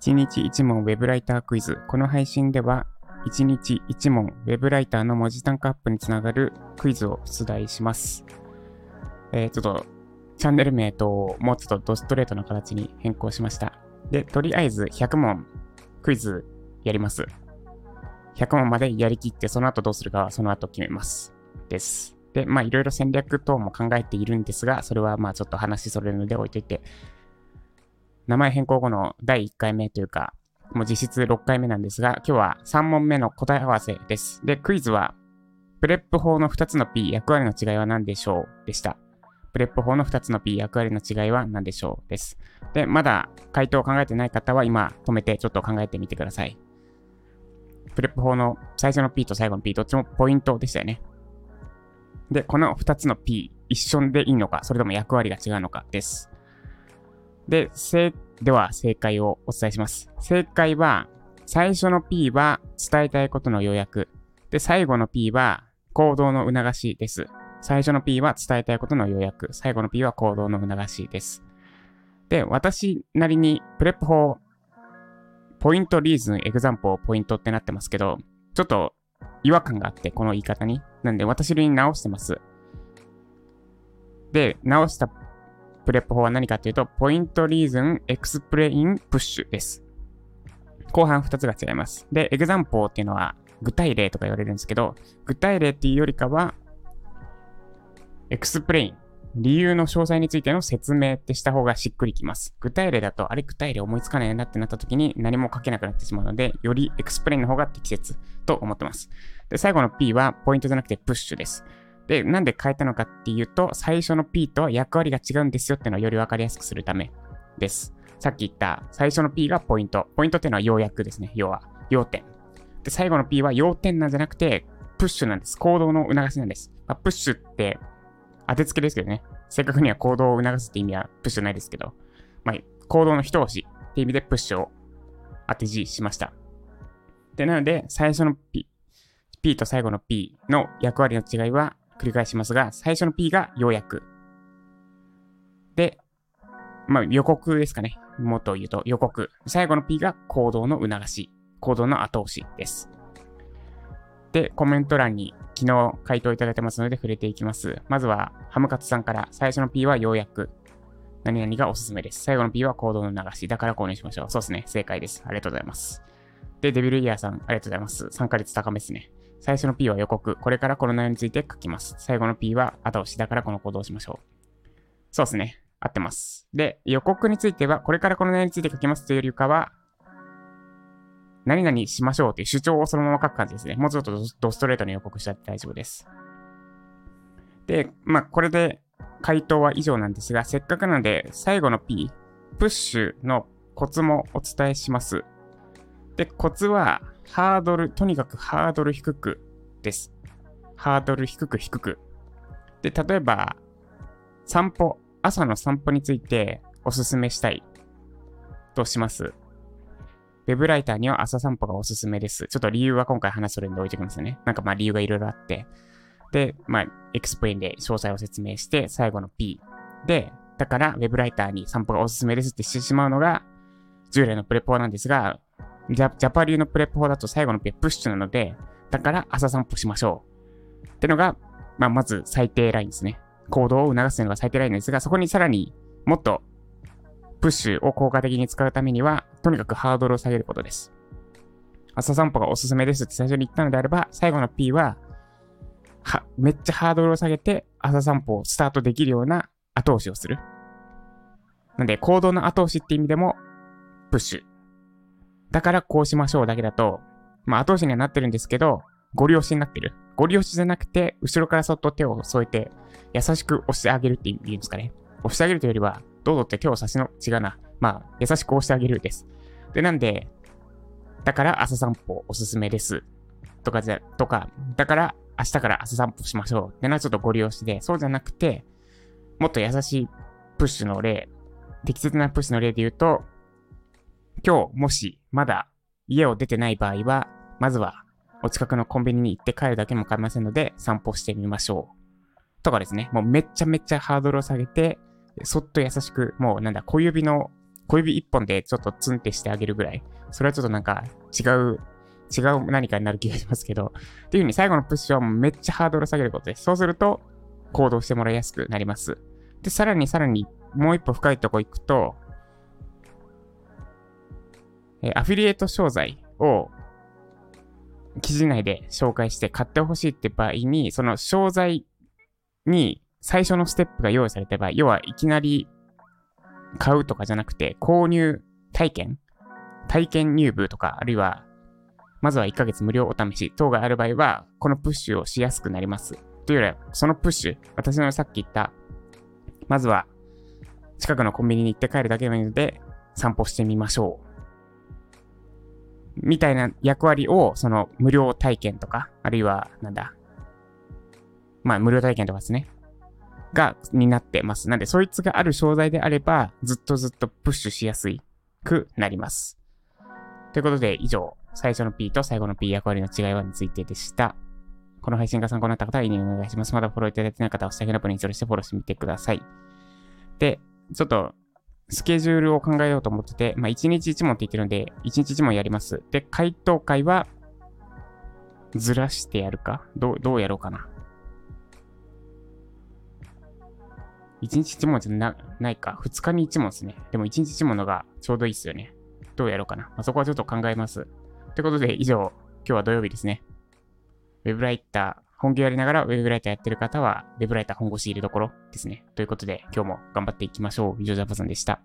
1日1問ウェブライタークイズ。この配信では、1日1問ウェブライターの文字単価アップにつながるクイズを出題します。えー、ちょっと、チャンネル名ともうちょっとドストレートな形に変更しました。で、とりあえず100問クイズやります。100問までやりきって、その後どうするかはその後決めます。です。で、まあいろいろ戦略等も考えているんですが、それはまあちょっと話それるので置いといて、名前変更後の第1回目というか、もう実質6回目なんですが、今日は3問目の答え合わせです。で、クイズは、 PREP 法の2つの P 役割の違いは何でしょうでした。 PREP 法の2つの P 役割の違いは何でしょうです。で、まだ回答を考えてない方は今止めてちょっと考えてみてください。 PREP 法の最初の P と最後の P どっちもポイントでしたよね。で、この2つの P 一緒でいいのか、それとも役割が違うのかです。で、せ、では正解をお伝えします。正解は、最初の P は伝えたいことの要約。で、最後の P は行動の促しです。最初の P は伝えたいことの要約。最後の P は行動の促しです。で、私なりにプレップ法、ポイント、リーズン、エグザンポー、ポイントってなってますけど、ちょっと違和感があって、この言い方に。なんで、私流に直してます。で、直した PREP 法は何かというと、 Point Reason Explain Push です。後半2つが違います。で、エグザンポーっていうのは具体例とか言われるんですけど、具体例っていうよりかは、 explain、理由の詳細についての説明ってした方がしっくりきます。具体例だと、あれ具体例思いつかないなってなった時に何も書けなくなってしまうので、より explain の方が適切と思ってます。で、最後の P はポイントじゃなくてプッシュです。で、なんで変えたのかっていうと、最初の P と役割が違うんですよっていうのをより分かりやすくするためです。さっき言った最初の P がポイント。ポイントっていうのは要約ですね。要は、要点。で、最後の P は要点なんじゃなくて、プッシュなんです。行動の促しなんです。まあ、プッシュって当てつけですけどね。正確には行動を促すって意味はプッシュないですけど、まあ、行動の一押しって意味でプッシュを当て字しました。で、なので、最初の P、P と最後の P の役割の違いは、繰り返しますが、最初の P が要約。で、まあ予告ですかね。もっと言うと予告。最後の P が行動の促し。行動の後押しです。で、コメント欄に昨日回答いただいてますので触れていきます。まずは、ハムカツさんから最初の P は要約。何々がおすすめです。最後の P は行動の流し。だから購入しましょう。そうですね。正解です。ありがとうございます。で、デビルイヤーさん、ありがとうございます。参加率高めですね。最初の P は予告。これからこの内容について書きます。最後の P は後押し。だからこの行動をしましょう。そうですね。合ってます。で、予告については、これからこの内容について書きますというよりかは、何々しましょうという主張をそのまま書く感じですね。もうちょっとドストレートに予告しちゃって大丈夫です。で、まあ、これで回答は以上なんですが、せっかくなので、最後の P、プッシュのコツもお伝えします。で、コツは、ハードル、とにかくハードル低くです。ハードル低く低く。で、例えば、散歩、朝の散歩についておすすめしたいとします。ウェブライターには朝散歩がおすすめです。ちょっと理由は今回話するんで置いておきますね。なんかまあ理由がいろいろあって。で、まあ、 explain で詳細を説明して、最後の P。で、だから、ウェブライターに散歩がおすすめですってしてしまうのが、従来の PREP 法なんですが、ジャジャパ流の PREP 法だと最後の P は push なので、だから朝散歩しましょう。ってのが、まあ、まず最低ラインですね。行動を促すのが最低ラインですが、そこにさらにもっと push を効果的に使うためには、とにかくハードルを下げることです。朝散歩がおすすめですって最初に言ったのであれば、最後の P は、は、めっちゃハードルを下げて朝散歩をスタートできるような後押しをする。なんで、行動の後押しって意味でも、プッシュ。だからこうしましょうだけだと、まあ後押しにはなってるんですけど、ご利用しになってる。ご利用しじゃなくて、後ろからそっと手を添えて、優しく押してあげるって言うんですかね。押してあげるというよりは、どうぞって手を差しの、違うな。まあ、優しく押してあげるです。で、なんで、だから朝散歩おすすめです。とかじゃ、とか、だから明日から朝散歩しましょうってのはちょっとご利用しで、そうじゃなくて、もっと優しいプッシュの例、適切なプッシュの例で言うと、今日もしまだ家を出てない場合は、まずはお近くのコンビニに行って帰るだけも構いませんので、散歩してみましょう。とかですね。もうめっちゃめっちゃハードルを下げて、そっと優しく、もうなんだ、小指の、小指一本でちょっとツンってしてあげるぐらい。それはちょっとなんか違う、違う何かになる気がしますけど。っていう風に最後のプッシュはもうめっちゃハードル下げることです。そうすると、行動してもらいやすくなります。で、さらにさらにもう一歩深いとこ行くと、えアフィリエイト商材を記事内で紹介して買ってほしいって場合に、その商材に最初のステップが用意された場合、要はいきなり買うとかじゃなくて、購入体験体験入部とか、あるいは、まずは1ヶ月無料お試し等がある場合は、このプッシュをしやすくなります。というよりは、そのプッシュ、私のさっき言った、まずは、近くのコンビニに行って帰るだけなので、散歩してみましょう。みたいな役割を、その無料体験とか、あるいは、なんだ、まあ、無料体験とかですね。が、になってます。なんで、そいつがある商材であれば、ずっとずっとプッシュしやすいくなります。ということで、以上、最初の P と最後の P 役割の違いはについてでした。この配信が参考になった方は、いいねお願いします。まだフォローいただいてない方は、下着のアプリにそれしてフォローしてみてください。で、ちょっと、スケジュールを考えようと思ってて、まあ、1日1問って言ってるんで、1日1問やります。で、回答会は、ずらしてやるか？どう、どうやろうかな？1日1問じゃなないか。2日に1問ですね。でも1日1問のがちょうどいいっすよね。どうやろうかな。まあ、そこはちょっと考えます。ということで、以上、今日は土曜日ですね。ウェブライター、本業やりながらウェブライターやってる方は、ウェブライター本腰入れどころですね。ということで、今日も頑張っていきましょう。以上、ジャパさんでした。